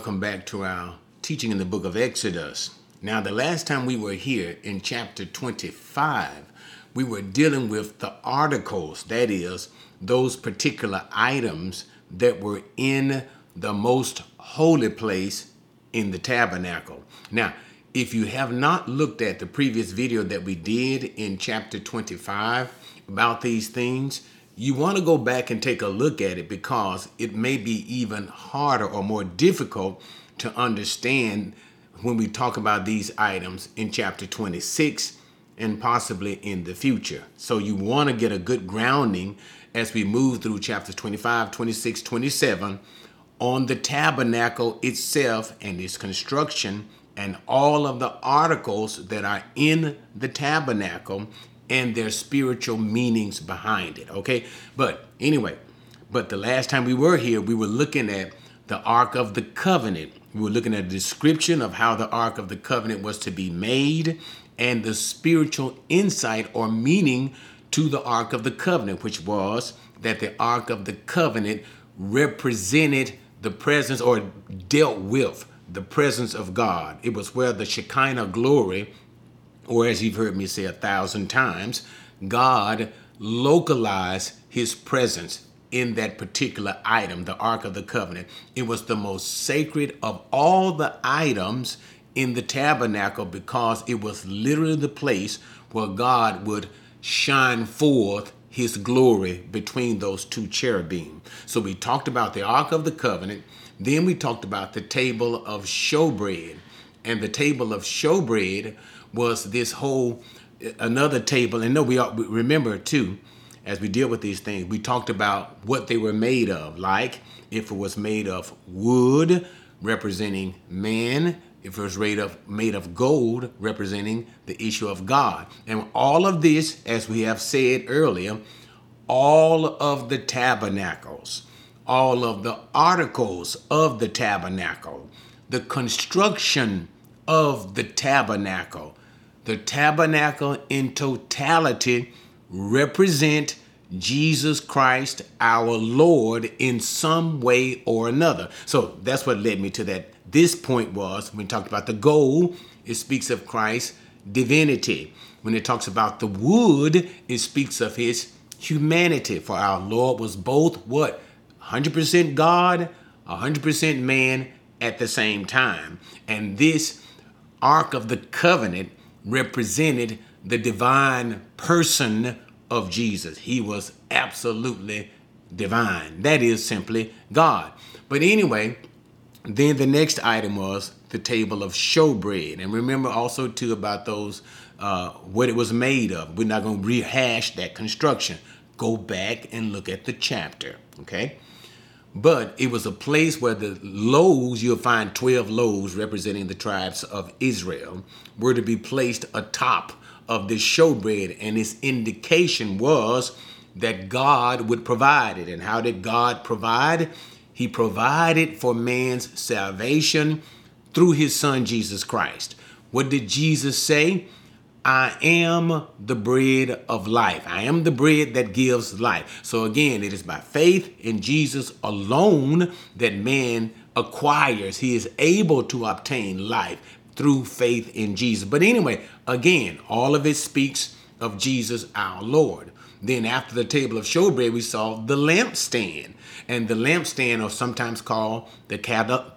welcome back to our teaching in the book of Exodus. Now, the last time we were here in chapter 25, we were dealing with the articles, that is, those particular items that were in the most holy place in the tabernacle. Now, if you have not looked at the previous video that we did in chapter 25 about these things, you want to go back and take a look at it because it may be even harder or more difficult to understand when we talk about these items in chapter 26 and possibly in the future. So you want to get a good grounding as we move through chapters 25, 26, 27 on the tabernacle itself and its construction and all of the articles that are in the tabernacle and their spiritual meanings behind it. Okay. But anyway, but the last time we were here, we were looking at the Ark of the Covenant. We were looking at a description of how the Ark of the Covenant was to be made and the spiritual insight or meaning to the Ark of the Covenant, which was that the Ark of the Covenant represented the presence or dealt with the presence of God. It was where the Shekinah glory or as you've heard me say a thousand times, God localized his presence in that particular item, the Ark of the Covenant. It was the most sacred of all the items in the tabernacle because it was literally the place where God would shine forth his glory between those two cherubim. So we talked about the Ark of the Covenant, then we talked about the table of showbread. And the table of showbread was this whole another table. And no, we remember too, as we deal with these things, we talked about what they were made of. Like if it was made of wood, representing man, if it was made of made of gold, representing the issue of God. And all of this, as we have said earlier, all of the tabernacles, all of the articles of the tabernacle, the construction of the tabernacle, the tabernacle in totality represent Jesus Christ, our Lord, in some way or another. So that's what led me to that. This point was when we talked about the gold, it speaks of Christ's divinity. When it talks about the wood, it speaks of his humanity. For our Lord was both what? 100% God, 100% man at the same time. And this Ark of the Covenant represented the divine person of Jesus. He was absolutely divine. That is simply God. But anyway, then the next item was the table of showbread. And remember also too about those uh, what it was made of. We're not going to rehash that construction. Go back and look at the chapter. Okay. But it was a place where the loaves, you'll find 12 loaves representing the tribes of Israel, were to be placed atop of this showbread. And its indication was that God would provide it. And how did God provide? He provided for man's salvation through his son Jesus Christ. What did Jesus say? I am the bread of life. I am the bread that gives life. So again, it is by faith in Jesus alone that man acquires, he is able to obtain life through faith in Jesus. But anyway, again, all of it speaks of Jesus our Lord. Then after the table of showbread, we saw the lampstand. And the lampstand, or sometimes called the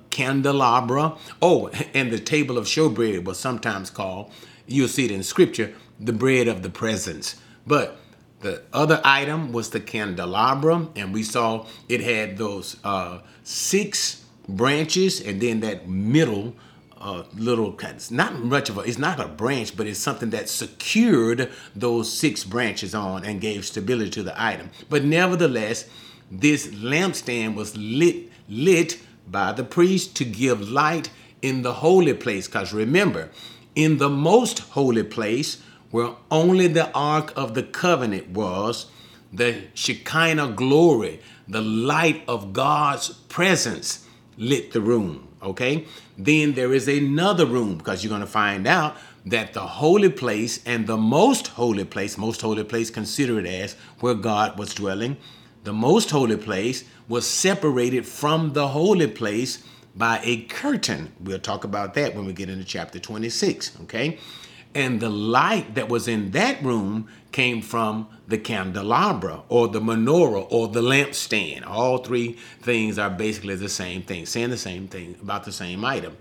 candelabra. Oh, and the table of showbread was sometimes called You'll see it in scripture, the bread of the presence. But the other item was the candelabra, and we saw it had those uh, six branches, and then that middle uh, little, it's not much of a, it's not a branch, but it's something that secured those six branches on and gave stability to the item. But nevertheless, this lampstand was lit lit by the priest to give light in the holy place. Because remember, in the most holy place, where only the Ark of the Covenant was, the Shekinah glory, the light of God's presence lit the room. Okay? Then there is another room because you're going to find out that the holy place and the most holy place, most holy place, consider it as where God was dwelling, the most holy place was separated from the holy place by a curtain. We'll talk about that when we get into chapter 26, okay? And the light that was in that room came from the candelabra or the menorah or the lampstand. All three things are basically the same thing, saying the same thing about the same item.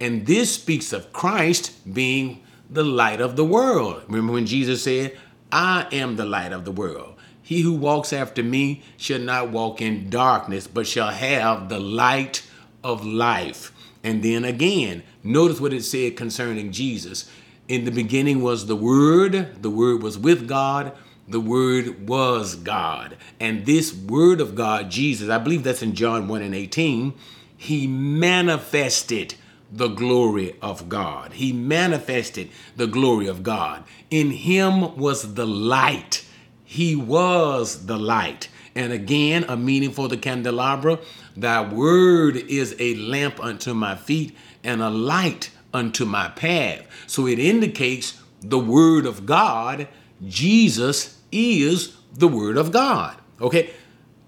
And this speaks of Christ being the light of the world. Remember when Jesus said, I am the light of the world. He who walks after me shall not walk in darkness, but shall have the light of life. And then again, notice what it said concerning Jesus. In the beginning was the Word, the Word was with God, the Word was God. And this Word of God, Jesus, I believe that's in John 1 and 18, he manifested the glory of God. He manifested the glory of God. In him was the light. He was the light. And again, a meaning for the candelabra Thy word is a lamp unto my feet and a light unto my path. So it indicates the word of God. Jesus is the word of God. Okay,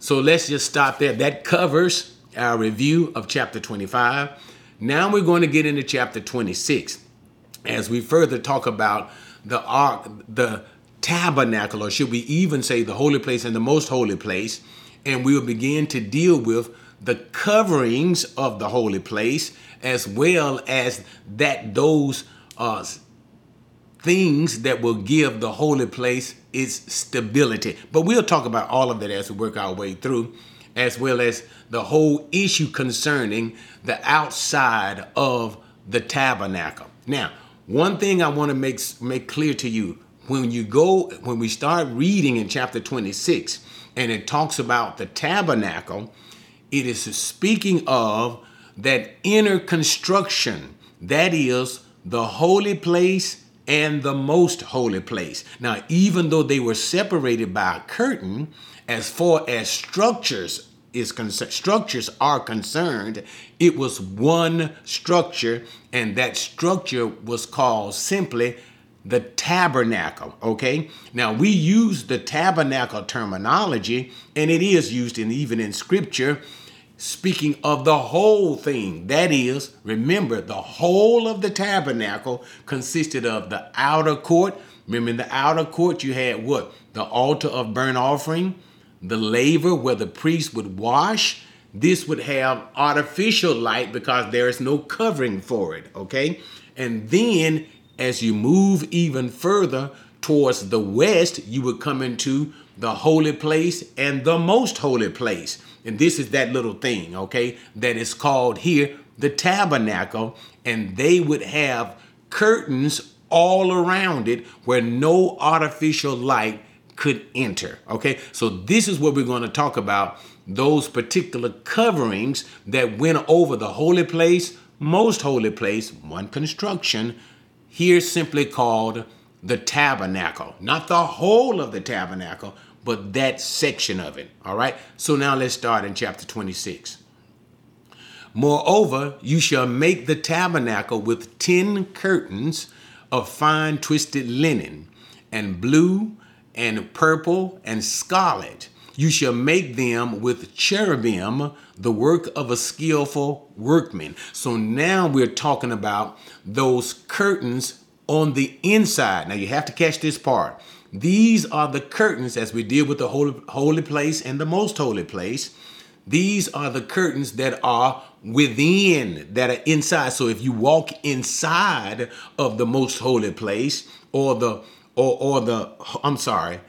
so let's just stop there. That covers our review of chapter 25. Now we're going to get into chapter 26 as we further talk about the ark, the tabernacle, or should we even say the holy place and the most holy place, and we'll begin to deal with the coverings of the holy place as well as that those uh, things that will give the holy place its stability. But we'll talk about all of that as we work our way through, as well as the whole issue concerning the outside of the tabernacle. Now, one thing I want to make make clear to you when you go when we start reading in chapter 26 and it talks about the tabernacle, it is speaking of that inner construction, that is the holy place and the most holy place. Now, even though they were separated by a curtain, as far as structures is concerned, structures are concerned, it was one structure, and that structure was called simply the tabernacle. Okay, now we use the tabernacle terminology, and it is used in even in scripture. Speaking of the whole thing, that is, remember, the whole of the tabernacle consisted of the outer court. Remember, in the outer court, you had what? The altar of burnt offering, the laver where the priest would wash. This would have artificial light because there is no covering for it, okay? And then as you move even further towards the west, you would come into the holy place and the most holy place. And this is that little thing, okay, that is called here the tabernacle. And they would have curtains all around it where no artificial light could enter. Okay, so this is what we're going to talk about those particular coverings that went over the holy place, most holy place, one construction, here simply called the tabernacle. Not the whole of the tabernacle, but that section of it. All right, so now let's start in chapter 26. Moreover, you shall make the tabernacle with ten curtains of fine twisted linen, and blue, and purple and scarlet. You shall make them with cherubim, the work of a skillful workman. So now we're talking about those curtains on the inside. Now you have to catch this part. These are the curtains as we deal with the holy, holy place and the most holy place. These are the curtains that are within, that are inside. So if you walk inside of the most holy place or the or, or the, I'm sorry,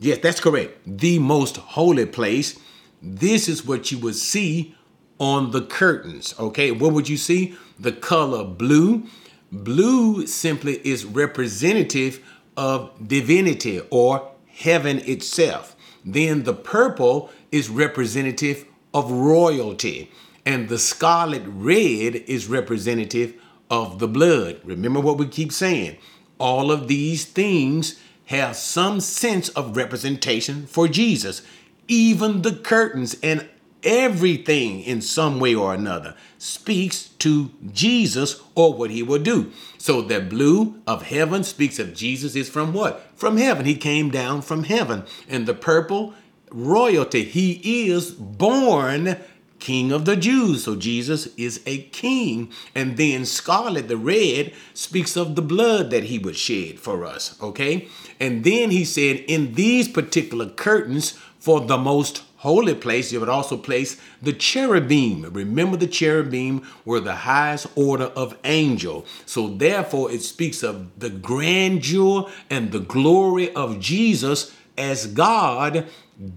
yes, that's correct, the most holy place, this is what you would see on the curtains. Okay, what would you see? The color blue. Blue simply is representative of divinity or heaven itself. Then the purple is representative of royalty. And the scarlet red is representative of the blood. Remember what we keep saying all of these things have some sense of representation for Jesus. Even the curtains and everything in some way or another speaks to Jesus or what he will do. So the blue of heaven speaks of Jesus is from what? From heaven. He came down from heaven. And the purple royalty, he is born King of the Jews. So Jesus is a king. And then scarlet, the red, speaks of the blood that he would shed for us. Okay. And then he said, in these particular curtains for the most holy place, you would also place the cherubim. Remember, the cherubim were the highest order of angel. So, therefore, it speaks of the grandeur and the glory of Jesus as God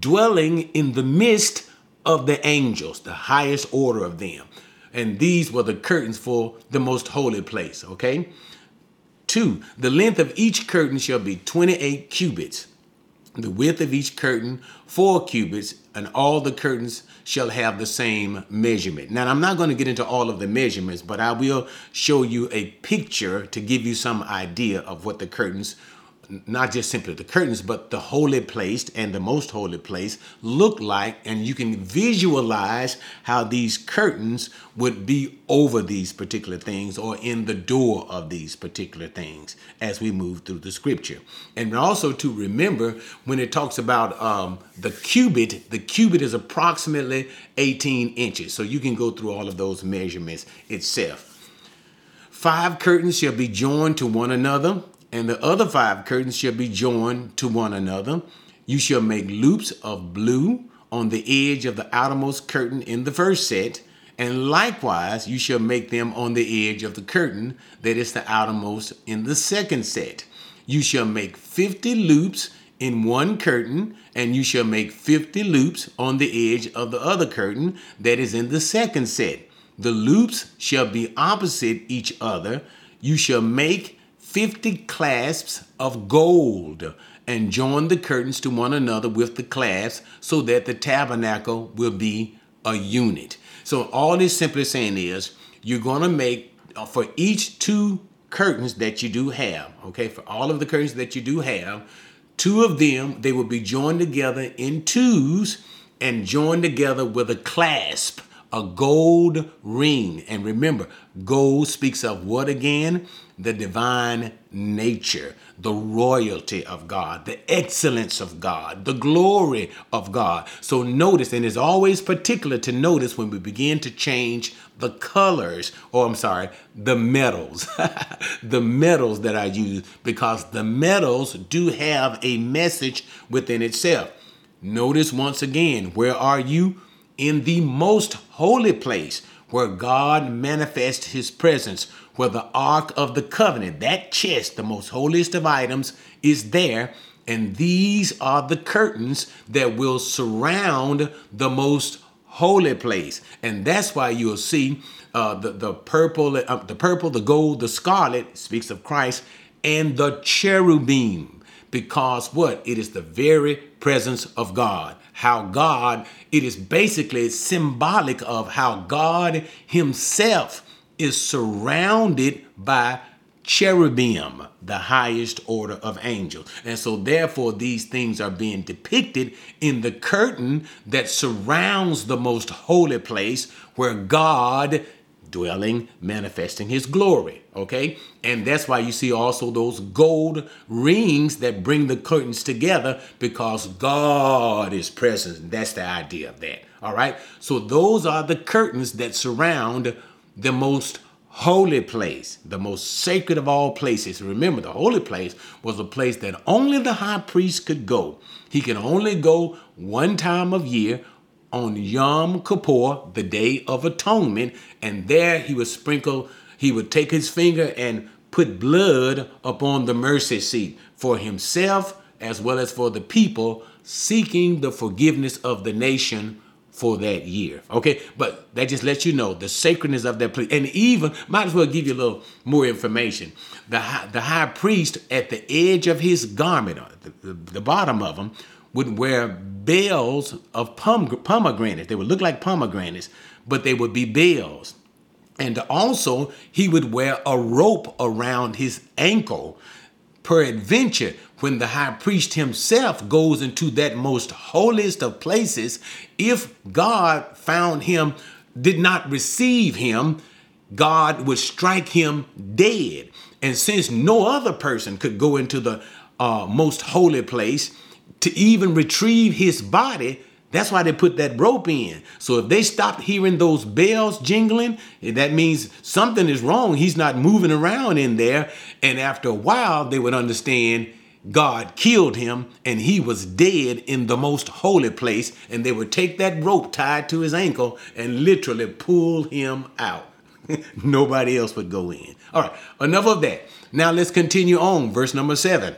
dwelling in the midst of the angels, the highest order of them. And these were the curtains for the most holy place, okay? Two, the length of each curtain shall be 28 cubits, the width of each curtain, four cubits, and all the curtains shall have the same measurement. Now, I'm not going to get into all of the measurements, but I will show you a picture to give you some idea of what the curtains not just simply the curtains, but the holy place and the most holy place look like, and you can visualize how these curtains would be over these particular things or in the door of these particular things as we move through the scripture. And also to remember when it talks about um, the cubit, the cubit is approximately 18 inches. So you can go through all of those measurements itself. Five curtains shall be joined to one another and the other five curtains shall be joined to one another. You shall make loops of blue on the edge of the outermost curtain in the first set, and likewise you shall make them on the edge of the curtain that is the outermost in the second set. You shall make 50 loops in one curtain, and you shall make 50 loops on the edge of the other curtain that is in the second set. The loops shall be opposite each other. You shall make 50 clasps of gold and join the curtains to one another with the clasps so that the tabernacle will be a unit. So all this simply saying is you're going to make uh, for each two curtains that you do have, okay, for all of the curtains that you do have, two of them they will be joined together in twos and joined together with a clasp a gold ring. And remember, gold speaks of what again? The divine nature, the royalty of God, the excellence of God, the glory of God. So notice, and it's always particular to notice when we begin to change the colors, or I'm sorry, the metals, the metals that I use, because the metals do have a message within itself. Notice once again, where are you? in the most holy place where God manifests his presence, where the Ark of the Covenant, that chest, the most holiest of items, is there. And these are the curtains that will surround the most holy place. And that's why you'll see uh, the, the purple, uh, the purple, the gold, the scarlet speaks of Christ, and the cherubim because what? It is the very presence of God. How God, it is basically symbolic of how God Himself is surrounded by cherubim, the highest order of angels. And so, therefore, these things are being depicted in the curtain that surrounds the most holy place where God dwelling, manifesting his glory. Okay? And that's why you see also those gold rings that bring the curtains together because God is present. That's the idea of that. All right? So those are the curtains that surround the most holy place, the most sacred of all places. Remember, the holy place was a place that only the high priest could go. He can only go one time of year on Yom Kippur, the Day of Atonement, and there he would sprinkle, he would take his finger and put blood upon the mercy seat for himself as well as for the people seeking the forgiveness of the nation for that year. Okay, but that just lets you know the sacredness of that place. And even might as well give you a little more information. The high, the high priest at the edge of his garment, uh, the, the, the bottom of him, would wear bells of pomegranates. They would look like pomegranates, but they would be bells. And also, he would wear a rope around his ankle. Peradventure, when the high priest himself goes into that most holiest of places, if God found him, did not receive him, God would strike him dead. And since no other person could go into the uh, most holy place, to even retrieve his body, That's why they put that rope in. So if they stopped hearing those bells jingling, that means something is wrong. He's not moving around in there. And after a while, they would understand God killed him and he was dead in the most holy place. And they would take that rope tied to his ankle and literally pull him out. Nobody else would go in. All right, enough of that. Now let's continue on. Verse number seven.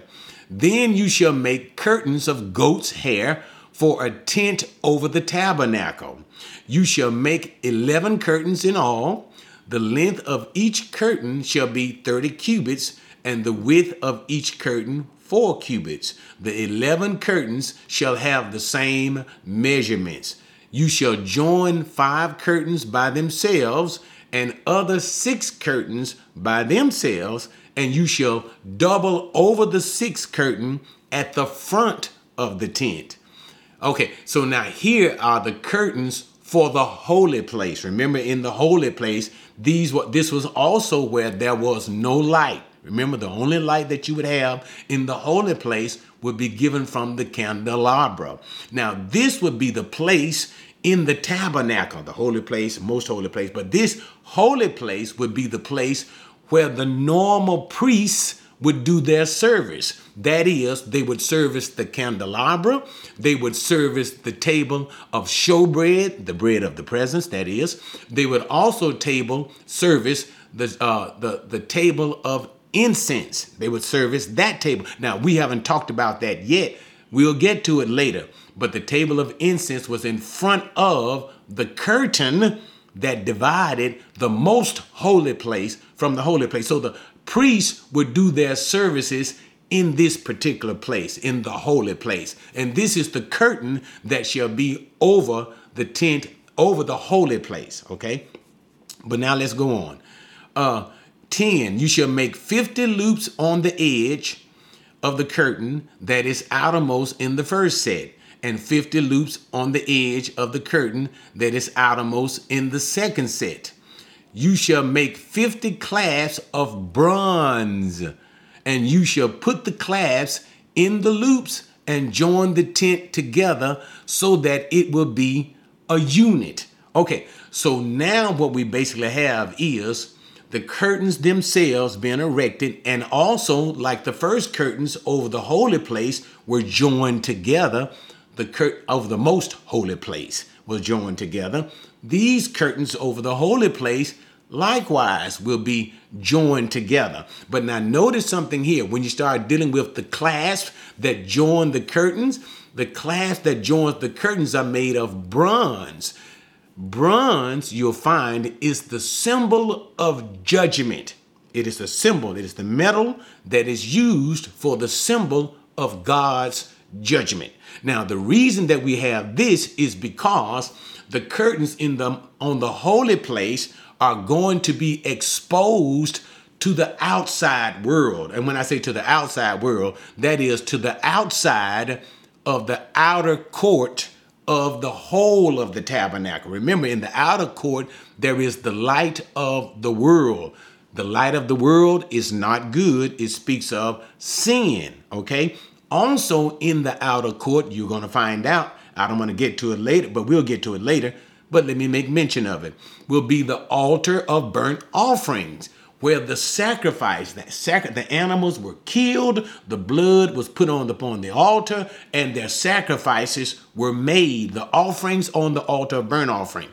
Then you shall make curtains of goat's hair for a tent over the tabernacle. You shall make 11 curtains in all. The length of each curtain shall be 30 cubits, and the width of each curtain four cubits. The 11 curtains shall have the same measurements. You shall join five curtains by themselves, and other six curtains by themselves, and you shall double over the sixth curtain at the front of the tent. Okay, so now here are the curtains for the holy place. Remember, in the holy place, these were this was also where there was no light. Remember, the only light that you would have in the holy place would be given from the candelabra. Now, this would be the place in the tabernacle, the holy place, most holy place. But this holy place would be the place where the normal priests would do their service. That is, they would service the candelabra, they would service the table of showbread, the bread of the presence, that is. They would also table service the, uh, the, the table of incense. They would service that table. Now, we haven't talked about that yet. We'll get to it later. But the table of incense was in front of the curtain that divided the most holy place from the holy place. So the priests would do their services in this particular place, in the holy place. And this is the curtain that shall be over the tent, over the holy place. Okay? But now let's go on. Uh, 10. You shall make 50 loops on the edge of the curtain that is outermost in the first set and 50 loops on the edge of the curtain that is outermost in the second set. You shall make 50 clasps of bronze, and you shall put the clasps in the loops and join the tent together so that it will be a unit. Okay, so now what we basically have is the curtains themselves being erected, and also, like the first curtains over the holy place, were joined together the curtain of the most holy place was joined together. These curtains over the holy place likewise will be joined together. But now notice something here. When you start dealing with the clasp that join the curtains, the clasp that joins the curtains are made of bronze. Bronze, you'll find, is the symbol of judgment. It is the symbol, it is the metal that is used for the symbol of God's judgment. Now, the reason that we have this is because the curtains in the on the holy place are going to be exposed to the outside world. And when I say to the outside world, that is to the outside of the outer court of the whole of the tabernacle. Remember, in the outer court, there is the light of the world. The light of the world is not good. It speaks of sin, okay? Also, in the outer court, you're to find out. I don't want to get to it later, but we'll get to it later. But let me make mention of it. Will be the altar of burnt offerings, where the sacrifice, that sac- the animals were killed, the blood was put on upon the altar, and their sacrifices were made. The offerings on the altar of burnt offering.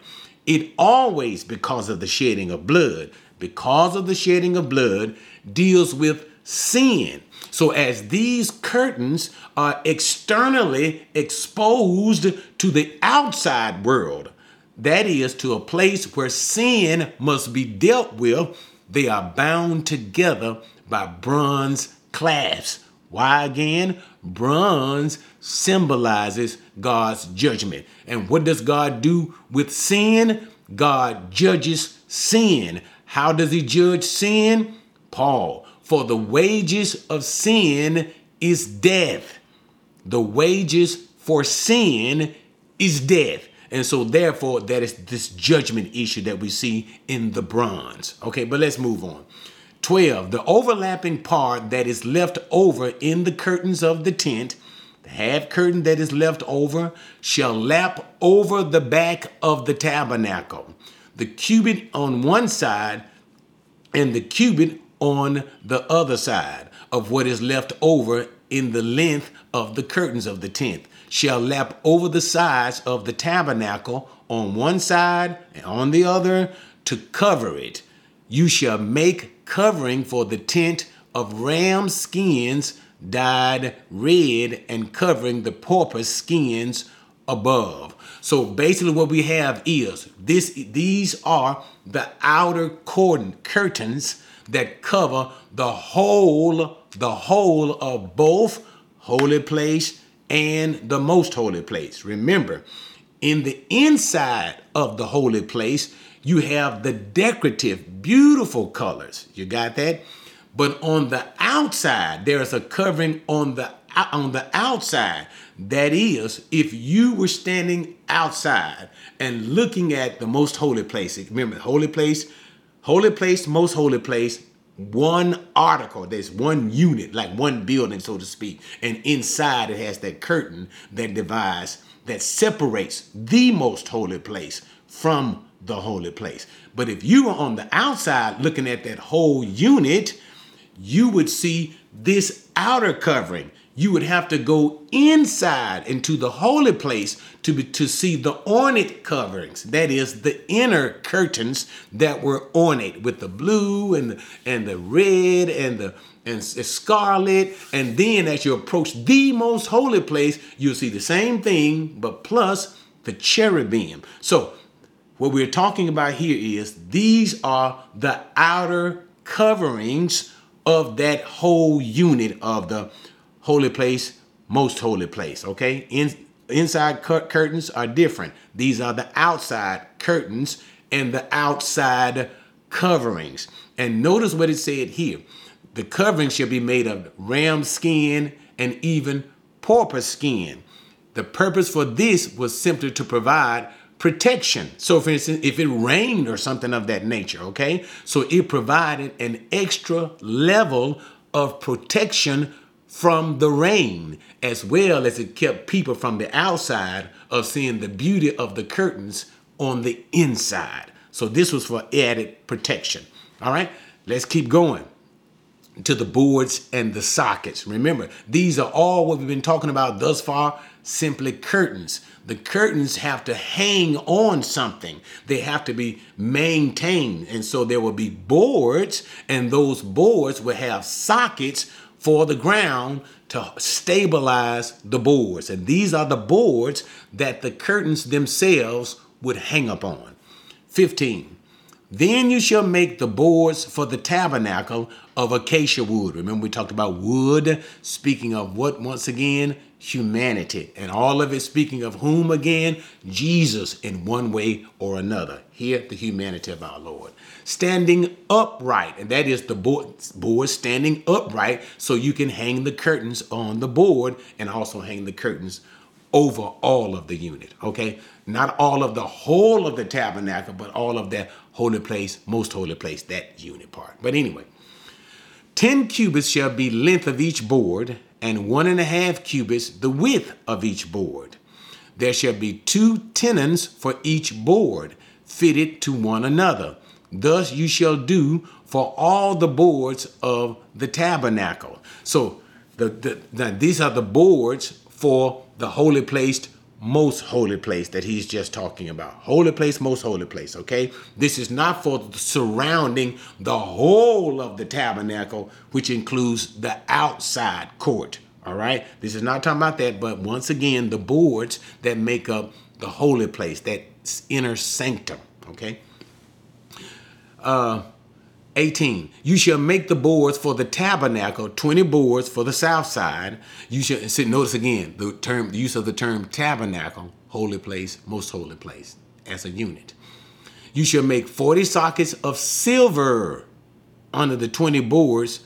It always, because of the shedding of blood, because of the shedding of blood, deals with sin. So, as these curtains are externally exposed to the outside world, that is, to a place where sin must be dealt with, they are bound together by bronze clasps. Why again? Bronze symbolizes God's judgment. And what does God do with sin? God judges sin. How does he judge sin? Paul for the wages of sin is death. The wages for sin is death. And so, therefore, that is this judgment issue that we see in the bronze. Okay, but let's move on. 12. The overlapping part that is left over in the curtains of the tent, the half curtain that is left over shall lap over the back of the tabernacle, the cubit on one side and the cubit on the other side of what is left over in the length of the curtains of the tent shall lap over the sides of the tabernacle on one side and on the other to cover it. You shall make covering for the tent of ram skins dyed red and covering the porpoise skins above. So basically what we have is this these are the outer cordon curtains that cover the whole the whole of both holy place and the most holy place. Remember, in the inside of the holy place, you have the decorative, beautiful colors. You got that? But on the outside, there is a covering on the on the outside. That is, if you were standing outside and looking at the most holy place, remember, holy place, holy place, most holy place, one article, there's one unit, like one building, so to speak. And inside it has that curtain that divides, that separates the most holy place from the holy place. But if you were on the outside looking at that whole unit, you would see this outer covering you would have to go inside into the holy place to be, to see the ornate coverings that is the inner curtains that were ornate with the blue and the, and the red and the and scarlet. And then as you approach the most holy place you'll see the same thing but plus the cherubim. So what we're talking about here is these are the outer coverings of that whole unit of the holy place, most holy place. Okay, In, inside cur- curtains are different. These are the outside curtains and the outside coverings. And notice what it said here: the covering shall be made of ram skin and even porpoise skin. The purpose for this was simply to provide protection. So, for instance, if it rained or something of that nature, okay, so it provided an extra level of protection from the rain, as well as it kept people from the outside of seeing the beauty of the curtains on the inside. So this was for added protection. All right, let's keep going to the boards and the sockets. Remember, these are all what we've been talking about thus far simply curtains. The curtains have to hang on something, they have to be maintained. And so there will be boards, and those boards will have sockets for the ground to stabilize the boards. And these are the boards that the curtains themselves would hang upon. 15. Then you shall make the boards for the tabernacle of acacia wood. Remember, we talked about wood, speaking of what once again? Humanity. And all of it speaking of whom again? Jesus in one way or another. Here, the humanity of our Lord standing upright. And that is the board, board standing upright so you can hang the curtains on the board and also hang the curtains over all of the unit. Okay? Not all of the whole of the tabernacle, but all of that holy place, most holy place, that unit part. But anyway, 10 cubits shall be length of each board, and one and a half cubits the width of each board. There shall be two tenons for each board, fitted to one another. Thus you shall do for all the boards of the tabernacle. So the, the, the, these are the boards for the holy place, most holy place that he's just talking about. Holy place, most holy place, okay? This is not for surrounding the whole of the tabernacle, which includes the outside court, all right? This is not talking about that, but once again, the boards that make up the holy place, that inner sanctum, okay? uh, 18 you shall make the boards for the tabernacle 20 boards for the south side. You see, notice again the term the use of the term tabernacle holy place most holy place as a unit. You shall make 40 sockets of silver under the 20 boards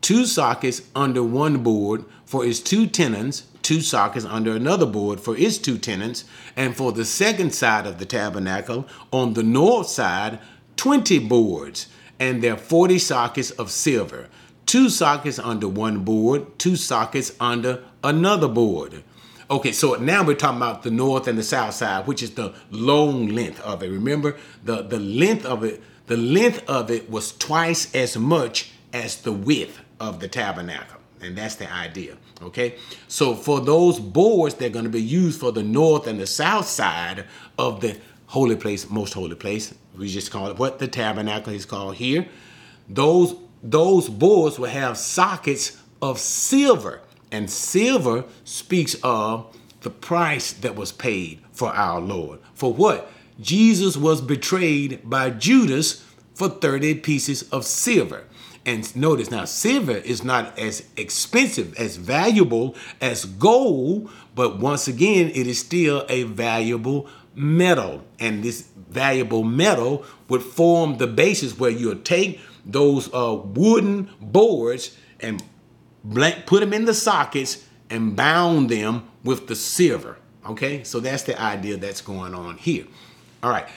two sockets under one board for its two tenons two sockets under another board for its two tenons and for the second side of the tabernacle on the north side 20 boards, and there are 40 sockets of silver, two sockets under one board, two sockets under another board. Okay, so now we're talking about the north and the south side, which is the long length of it. Remember, the, the length of it, the length of it was twice as much as the width of the tabernacle. And that's the idea. Okay. So for those boards, they're going to be used for the north and the south side of the holy place, most holy place. We just call it what the tabernacle is called here. Those those boards will have sockets of silver, and silver speaks of the price that was paid for our Lord. For what? Jesus was betrayed by Judas for 30 pieces of silver. And notice now, silver is not as expensive, as valuable as gold, but once again, it is still a valuable metal. And this valuable metal would form the basis where you'll take those uh, wooden boards and put them in the sockets and bound them with the silver. Okay, so that's the idea that's going on here. All right.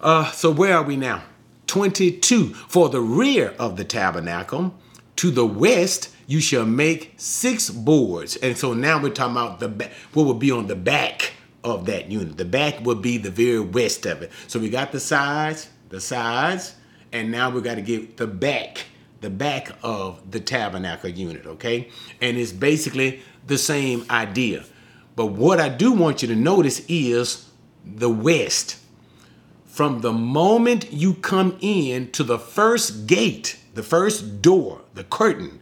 Uh, so where are we now? 22. For the rear of the tabernacle, to the west, you shall make six boards. And so now we're talking about the what would be on the back of that unit. The back would be the very west of it. So we got the sides, the sides, and now we got to get the back, the back of the tabernacle unit, okay? And it's basically the same idea. But what I do want you to notice is the west from the moment you come in to the first gate, the first door, the curtain,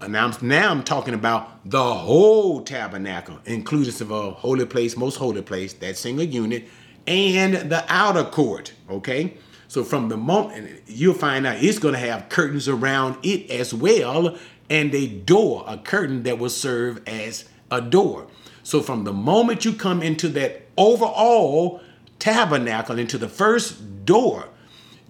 and now I'm, now I'm talking about the whole tabernacle, inclusive of holy place, most holy place, that single unit, and the outer court. Okay, so from the moment you'll find out it's going to have curtains around it as well, and a door, a curtain that will serve as a door. So from the moment you come into that overall tabernacle into the first door,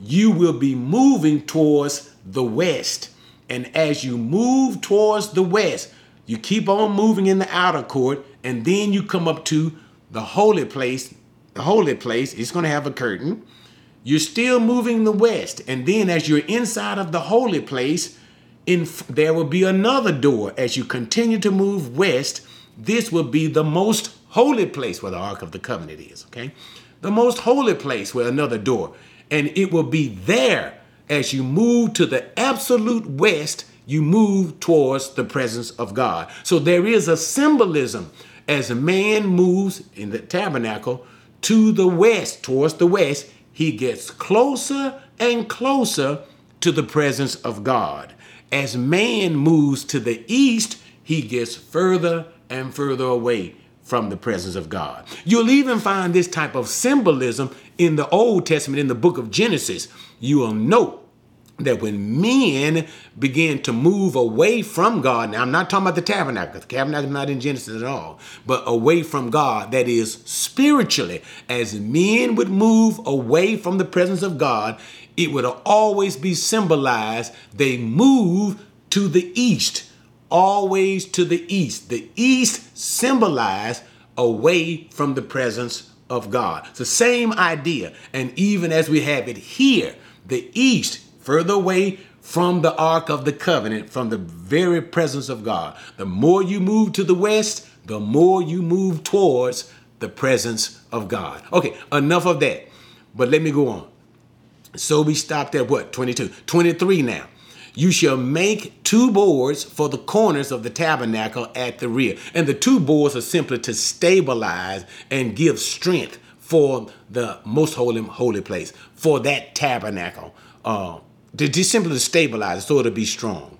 you will be moving towards the west. And as you move towards the west, you keep on moving in the outer court, and then you come up to the holy place. The holy place is going to have a curtain. You're still moving the west, and then as you're inside of the holy place, in there will be another door as you continue to move west. This will be the most holy place where the Ark of the Covenant is. Okay, the most holy place where another door. And it will be there as you move to the absolute west, you move towards the presence of God. So there is a symbolism as a man moves in the tabernacle to the west, towards the west, he gets closer and closer to the presence of God. As man moves to the east, he gets further and further away from the presence of God. You'll even find this type of symbolism in the Old Testament, in the book of Genesis. You will note that when men began to move away from God, now I'm not talking about the tabernacle, the tabernacle is not in Genesis at all, but away from God, that is spiritually, as men would move away from the presence of God, it would always be symbolized they move to the east always to the east. The east symbolized away from the presence of God. It's the same idea. And even as we have it here, the east, further away from the Ark of the Covenant, from the very presence of God. The more you move to the west, the more you move towards the presence of God. Okay, enough of that. But let me go on. So we stopped at what? 22. 23 now. You shall make two boards for the corners of the tabernacle at the rear. And the two boards are simply to stabilize and give strength for the most holy holy place, for that tabernacle. Uh, to just simply stabilize so it'll be strong.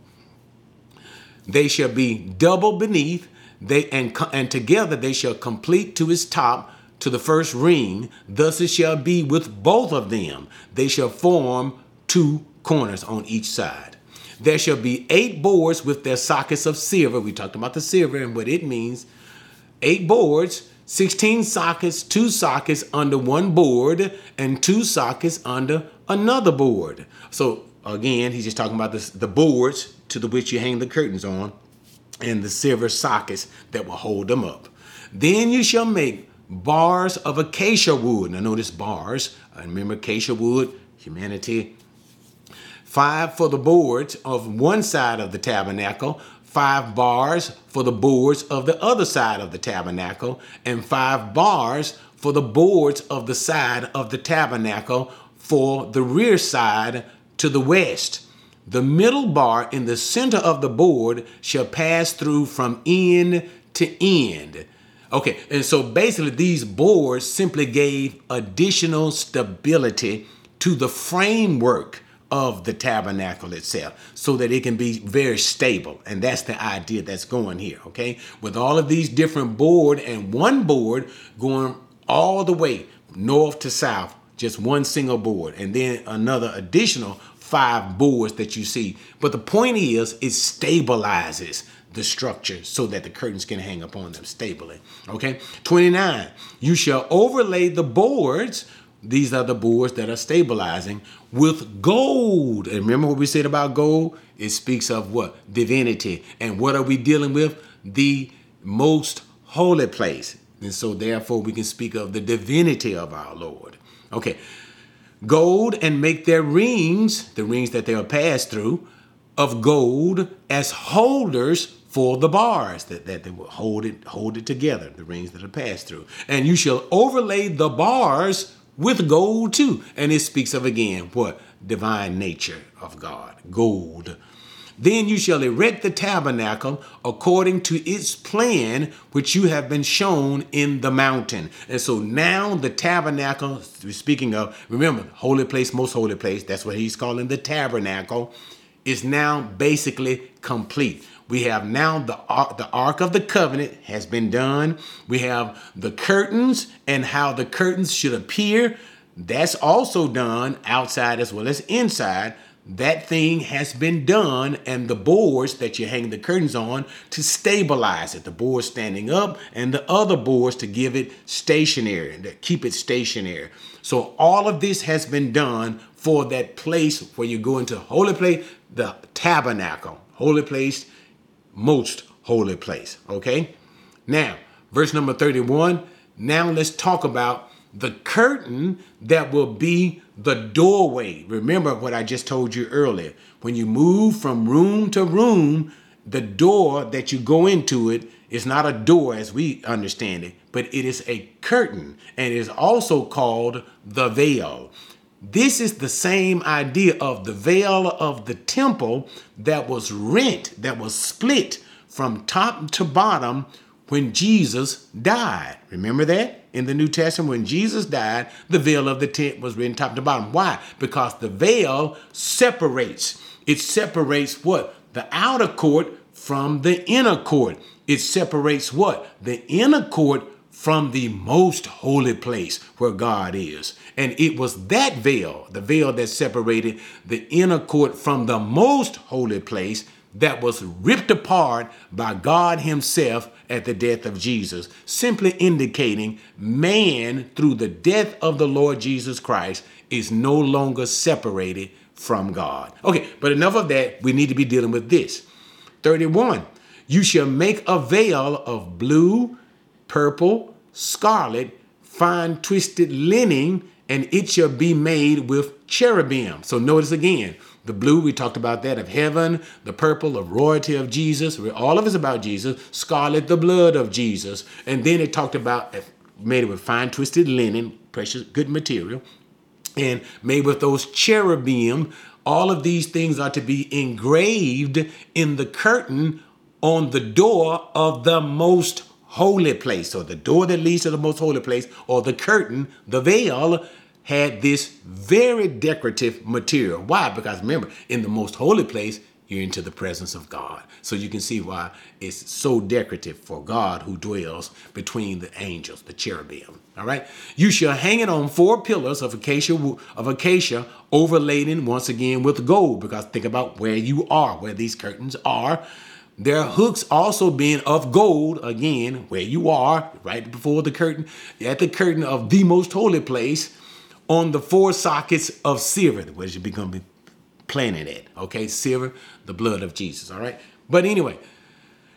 They shall be double beneath, they and, and together they shall complete to its top to the first ring. Thus it shall be with both of them. They shall form two corners on each side. There shall be eight boards with their sockets of silver. We talked about the silver and what it means. Eight boards, 16 sockets, two sockets under one board, and two sockets under another board. So again, he's just talking about this, the boards to the which you hang the curtains on, and the silver sockets that will hold them up. Then you shall make bars of acacia wood. Now notice bars. I remember acacia wood, humanity five for the boards of one side of the tabernacle, five bars for the boards of the other side of the tabernacle, and five bars for the boards of the side of the tabernacle for the rear side to the west. The middle bar in the center of the board shall pass through from end to end. Okay, and so basically, these boards simply gave additional stability to the framework of the tabernacle itself so that it can be very stable. And that's the idea that's going here, okay? With all of these different board and one board going all the way north to south, just one single board, and then another additional five boards that you see. But the point is, it stabilizes the structure so that the curtains can hang upon them stably. Okay. 29. You shall overlay the boards. These are the boards that are stabilizing with gold. And remember what we said about gold? It speaks of what? Divinity. And what are we dealing with? The most holy place. And so, therefore, we can speak of the divinity of our Lord. Okay. Gold and make their rings, the rings that they are passed through, of gold as holders for the bars that, that they will hold it hold it together the rings that are passed through. And you shall overlay the bars with gold too. And it speaks of again what? Divine nature of god. Gold then you shall erect the tabernacle according to its plan which you have been shown in the mountain and so now the tabernacle speaking of remember holy place most holy place that's what he's calling the tabernacle is now basically complete we have now the ark, the ark of the covenant has been done. We have the curtains and how the curtains should appear. That's also done outside as well as inside. That thing has been done, and the boards that you hang the curtains on to stabilize it. The boards standing up, and the other boards to give it stationary and to keep it stationary. So all of this has been done for that place where you go into holy place, the tabernacle, holy place most holy place. Okay? Now, verse number 31. Now let's talk about the curtain that will be the doorway. Remember what I just told you earlier. When you move from room to room, the door that you go into it is not a door as we understand it, but it is a curtain and is also called the veil. This is the same idea of the veil of the temple that was rent, that was split from top to bottom when Jesus died. Remember that? In the New Testament, when Jesus died, the veil of the tent was written top to bottom. Why? Because the veil separates. It separates what? The outer court from the inner court. It separates what? The inner court from the most holy place where God is. And it was that veil, the veil that separated the inner court from the most holy place, that was ripped apart by God Himself at the death of Jesus, simply indicating man, through the death of the Lord Jesus Christ, is no longer separated from God. Okay, but enough of that. We need to be dealing with this. 31. You shall make a veil of blue, purple, scarlet, fine twisted linen, and it shall be made with cherubim. So notice again, the blue, we talked about that of heaven, the purple of royalty of Jesus. All of it's about Jesus. Scarlet, the blood of Jesus. And then it talked about made with fine twisted linen, precious, good material, and made with those cherubim. All of these things are to be engraved in the curtain on the door of the most holy place, or the door that leads to the most holy place, or the curtain, the veil, had this very decorative material. Why? Because remember, in the most holy place, you're into the presence of God. So you can see why it's so decorative for God who dwells between the angels, the cherubim. All right. You shall hang it on four pillars of acacia of acacia overladen once again with gold. Because think about where you are, where these curtains are. Their hooks also being of gold, again, where you are, right before the curtain, at the curtain of the most holy place, on the four sockets of silver, where you be gonna be planted at. Okay, silver, the blood of Jesus. All right. But anyway,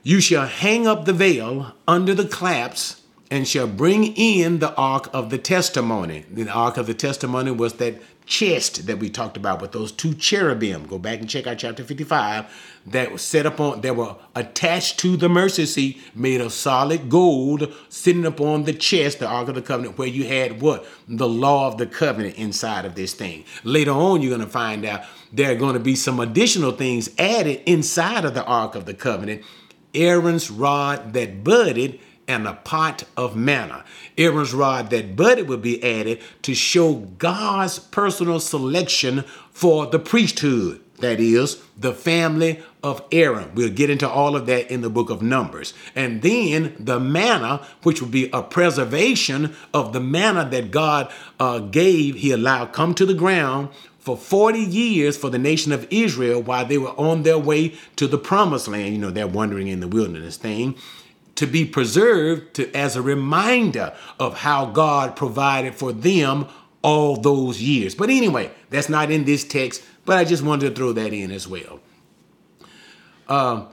you shall hang up the veil under the claps and shall bring in the ark of the testimony. The ark of the testimony was that chest that we talked about with those two cherubim. Go back and check out chapter 55 that was set up on that were attached to the mercy seat made of solid gold sitting upon the chest the ark of the covenant where you had what? The law of the covenant inside of this thing. Later on you're going to find out there are going to be some additional things added inside of the ark of the covenant. Aaron's rod that budded and a pot of manna. Aaron's rod that budded would be added to show God's personal selection for the priesthood. That is, the family of Aaron. We'll get into all of that in the book of Numbers. And then the manna, which would be a preservation of the manna that God uh, gave, He allowed come to the ground for 40 years for the nation of Israel while they were on their way to the promised land. You know, they're wandering in the wilderness thing to be preserved to, as a reminder of how God provided for them all those years. But anyway, that's not in this text, but I just wanted to throw that in as well. Um,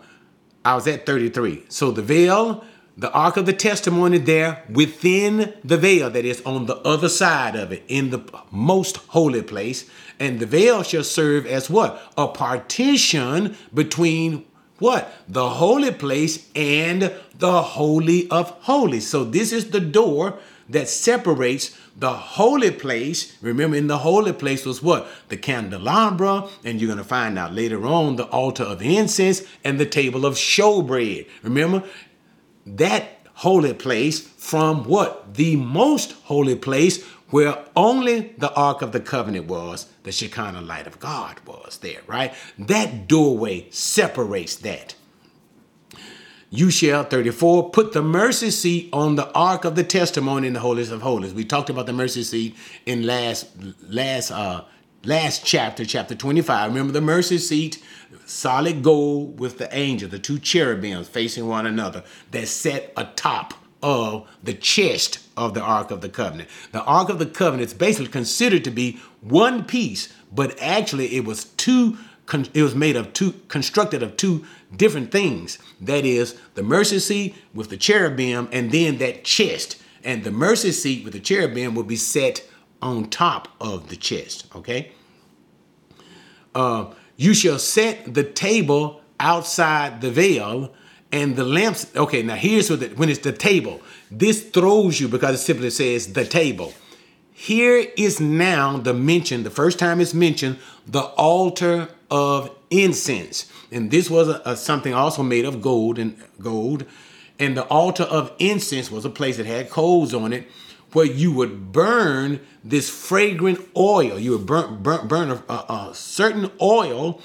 I was at 33. So the veil, the ark of the testimony there within the veil, that is on the other side of it, in the most holy place. And the veil shall serve as what? A partition between what? The holy place and the holy of holies. So this is the door that separates the holy place. Remember, in the holy place was what? The candelabra, and you're going to find out later on the altar of incense and the table of showbread. Remember, that holy place from what? The most holy place where only the Ark of the Covenant was, the Shekinah light of God was there, right? That doorway separates that. You shall, 34, put the mercy seat on the ark of the testimony in the holiest of holies. We talked about the mercy seat in last last uh last chapter, chapter 25. Remember the mercy seat, solid gold with the angel, the two cherubims facing one another that set atop of the chest of the Ark of the Covenant. The Ark of the Covenant is basically considered to be one piece, but actually it was two it was made of two constructed of two different things. That is the mercy seat with the cherubim and then that chest. And the mercy seat with the cherubim will be set on top of the chest, okay? Uh, you shall set the table outside the veil and the lamps. Okay, now here's what the, when it's the table. This throws you because it simply says the table. Here is now the mention, the first time it's mentioned, the altar of incense. And this was a, a, something also made of gold and gold. And the altar of incense was a place that had coals on it where you would burn this fragrant oil. You would burn, burn, burn a, a, a certain oil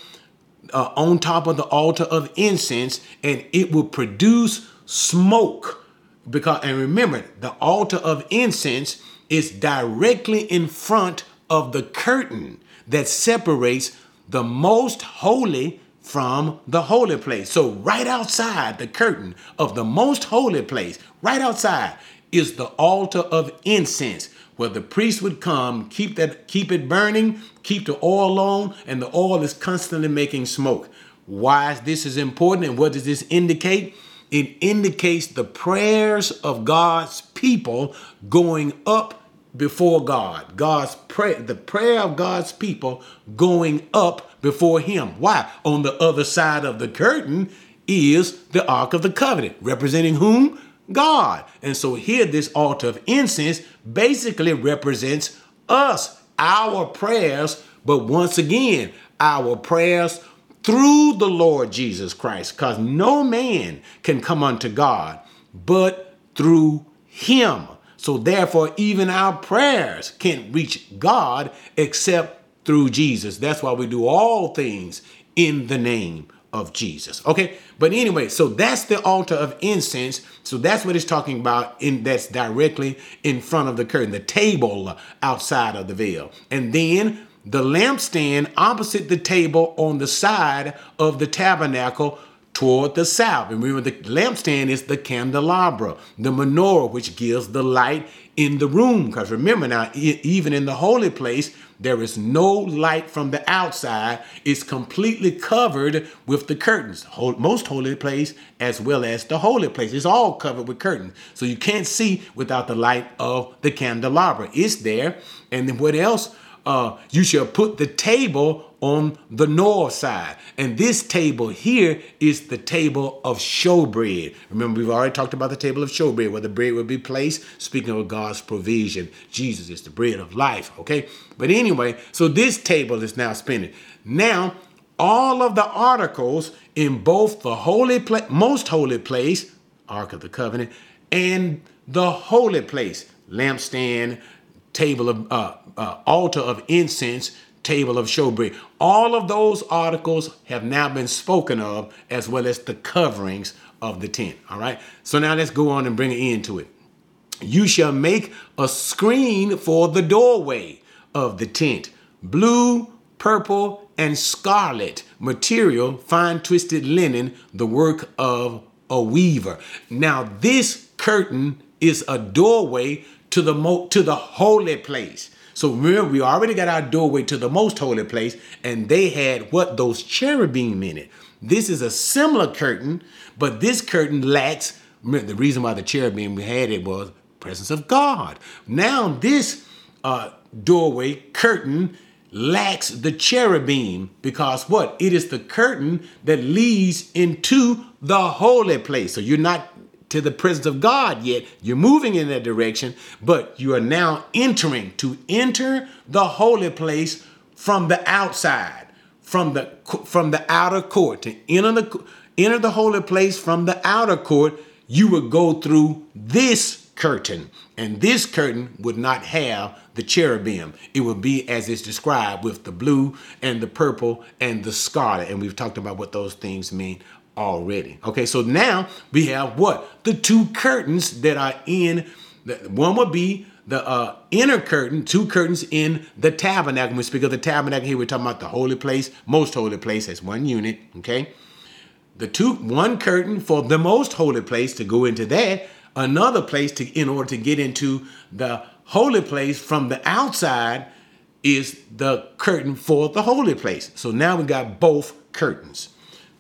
uh, on top of the altar of incense, and it will produce smoke. Because and remember, the altar of incense is directly in front of the curtain that separates the most holy from the holy place. So right outside the curtain of the most holy place, right outside is the altar of incense where the priest would come, keep that keep it burning, keep the oil on, and the oil is constantly making smoke. Why is this is important and what does this indicate? It indicates the prayers of God's people going up before God. God's prayer, the prayer of God's people going up before him. Why? On the other side of the curtain is the Ark of the Covenant, representing whom? God. And so here, this altar of incense basically represents us, our prayers, but once again, our prayers through the Lord Jesus Christ, because no man can come unto God but through him. So therefore, even our prayers can't reach God except through Jesus. That's why we do all things in the name of Jesus. Okay, but anyway, so that's the altar of incense. So that's what it's talking about. In that's directly in front of the curtain, the table outside of the veil, and then the lampstand opposite the table on the side of the tabernacle toward the south. And remember, the lampstand is the candelabra, the menorah, which gives the light in the room. Because remember now, even in the holy place, there is no light from the outside. It's completely covered with the curtains. Most holy place as well as the holy place. It's all covered with curtains. So you can't see without the light of the candelabra. It's there. And then what else? Uh, you shall put the table on the north side. And this table here is the table of showbread. Remember, we've already talked about the table of showbread, where the bread would be placed. Speaking of God's provision, Jesus is the bread of life, okay? But anyway, so this table is now spinning. Now, all of the articles in both the holy place, most holy place, Ark of the Covenant, and the holy place, lampstand, table of uh, uh, altar of incense, table of showbread. All of those articles have now been spoken of, as well as the coverings of the tent. All right. So now let's go on and bring an end to it. You shall make a screen for the doorway of the tent, blue, purple, and scarlet material, fine twisted linen, the work of a weaver. Now, this curtain is a doorway to the mo- to the holy place. So remember, we already got our doorway to the most holy place, and they had what those cherubim in it. This is a similar curtain, but this curtain lacks. The reason why the cherubim had it was presence of God. Now this uh, doorway curtain lacks the cherubim because what? It is the curtain that leads into the holy place. So you're not to the presence of God yet. You're moving in that direction, but you are now entering to enter the holy place from the outside, from the from the outer court. To enter the enter the holy place from the outer court, you would go through this curtain, and this curtain would not have the cherubim. It would be as it's described with the blue and the purple and the scarlet, and we've talked about what those things mean already. Okay, so now we have what? The two curtains that are in, the, one would be the uh, inner curtain, two curtains in the tabernacle. When we speak of the tabernacle here, we're talking about the holy place, most holy place as one unit, okay? The two, one curtain for the most holy place to go into that, another place to in order to get into the holy place from the outside is the curtain for the holy place. So now we got both curtains.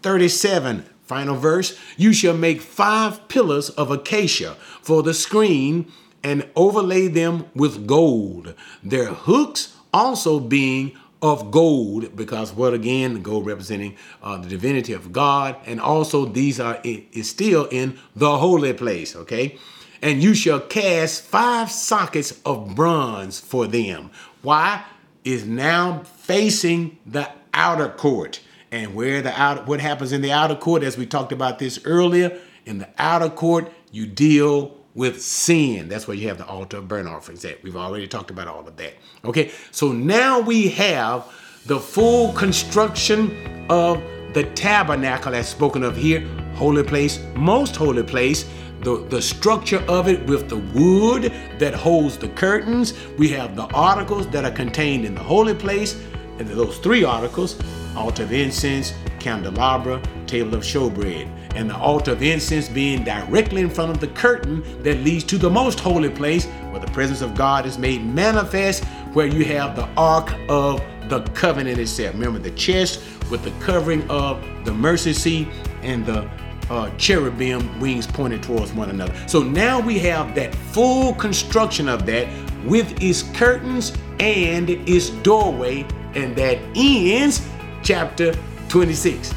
37, final verse. You shall make five pillars of acacia for the screen and overlay them with gold. Their hooks also being of gold, because what again, The gold representing uh, the divinity of God, and also these are is still in the holy place. Okay, and you shall cast five sockets of bronze for them. Why is now facing the outer court? And where the out what happens in the outer court as we talked about this earlier in the outer court you deal with sin. That's where you have the altar of burnt offerings at. We've already talked about all of that. Okay so now we have the full construction of the tabernacle as spoken of here. Holy place most holy place. The, the structure of it with the wood that holds the curtains. We have the articles that are contained in the holy place and those three articles altar of incense, candelabra, table of showbread, and the altar of incense being directly in front of the curtain that leads to the most holy place where the presence of God is made manifest, where you have the ark of the covenant itself. Remember the chest with the covering of the mercy seat and the uh, cherubim wings pointed towards one another. So now we have that full construction of that with its curtains and its doorway, and that ends chapter 26.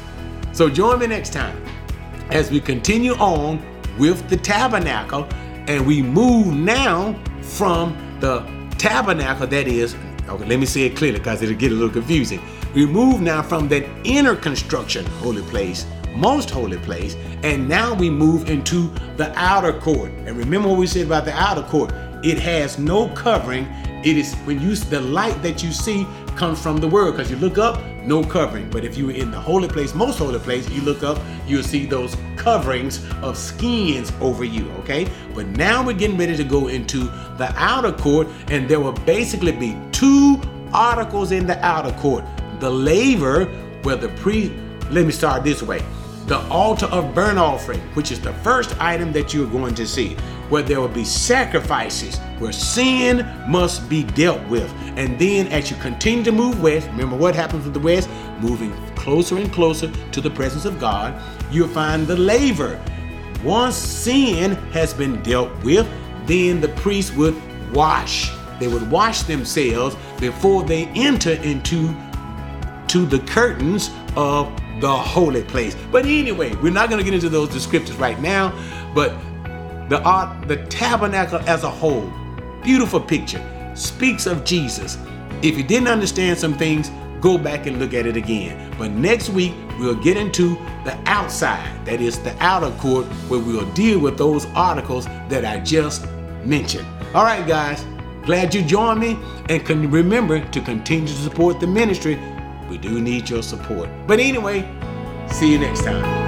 So join me next time as we continue on with the tabernacle and we move now from the tabernacle that is okay let me say it clearly because it'll get a little confusing. We move now from that inner construction holy place most holy place and now we move into the outer court. And remember what we said about the outer court. It has no covering. It is when you the light that you see comes from the word because you look up no covering. But if you're in the holy place most holy place you look up you'll see those coverings of skins over you okay? But now we're getting ready to go into the outer court and there will basically be two articles in the outer court. The laver where the priest let me start this way. The altar of burnt offering which is the first item that you're going to see where there will be sacrifices, where sin must be dealt with. And then as you continue to move west, remember what happens with the west? Moving closer and closer to the presence of God, you'll find the laver. Once sin has been dealt with, then the priest would wash they would wash themselves before they enter into to the curtains of the holy place. But anyway, we're not going to get into those descriptors right now, but the art the tabernacle as a whole, beautiful picture, speaks of Jesus. If you didn't understand some things, go back and look at it again. But next week, we'll get into the outside, that is the outer court, where we'll deal with those articles that I just mentioned. All right, guys, glad you joined me, and can remember to continue to support the ministry. We do need your support. But anyway, see you next time.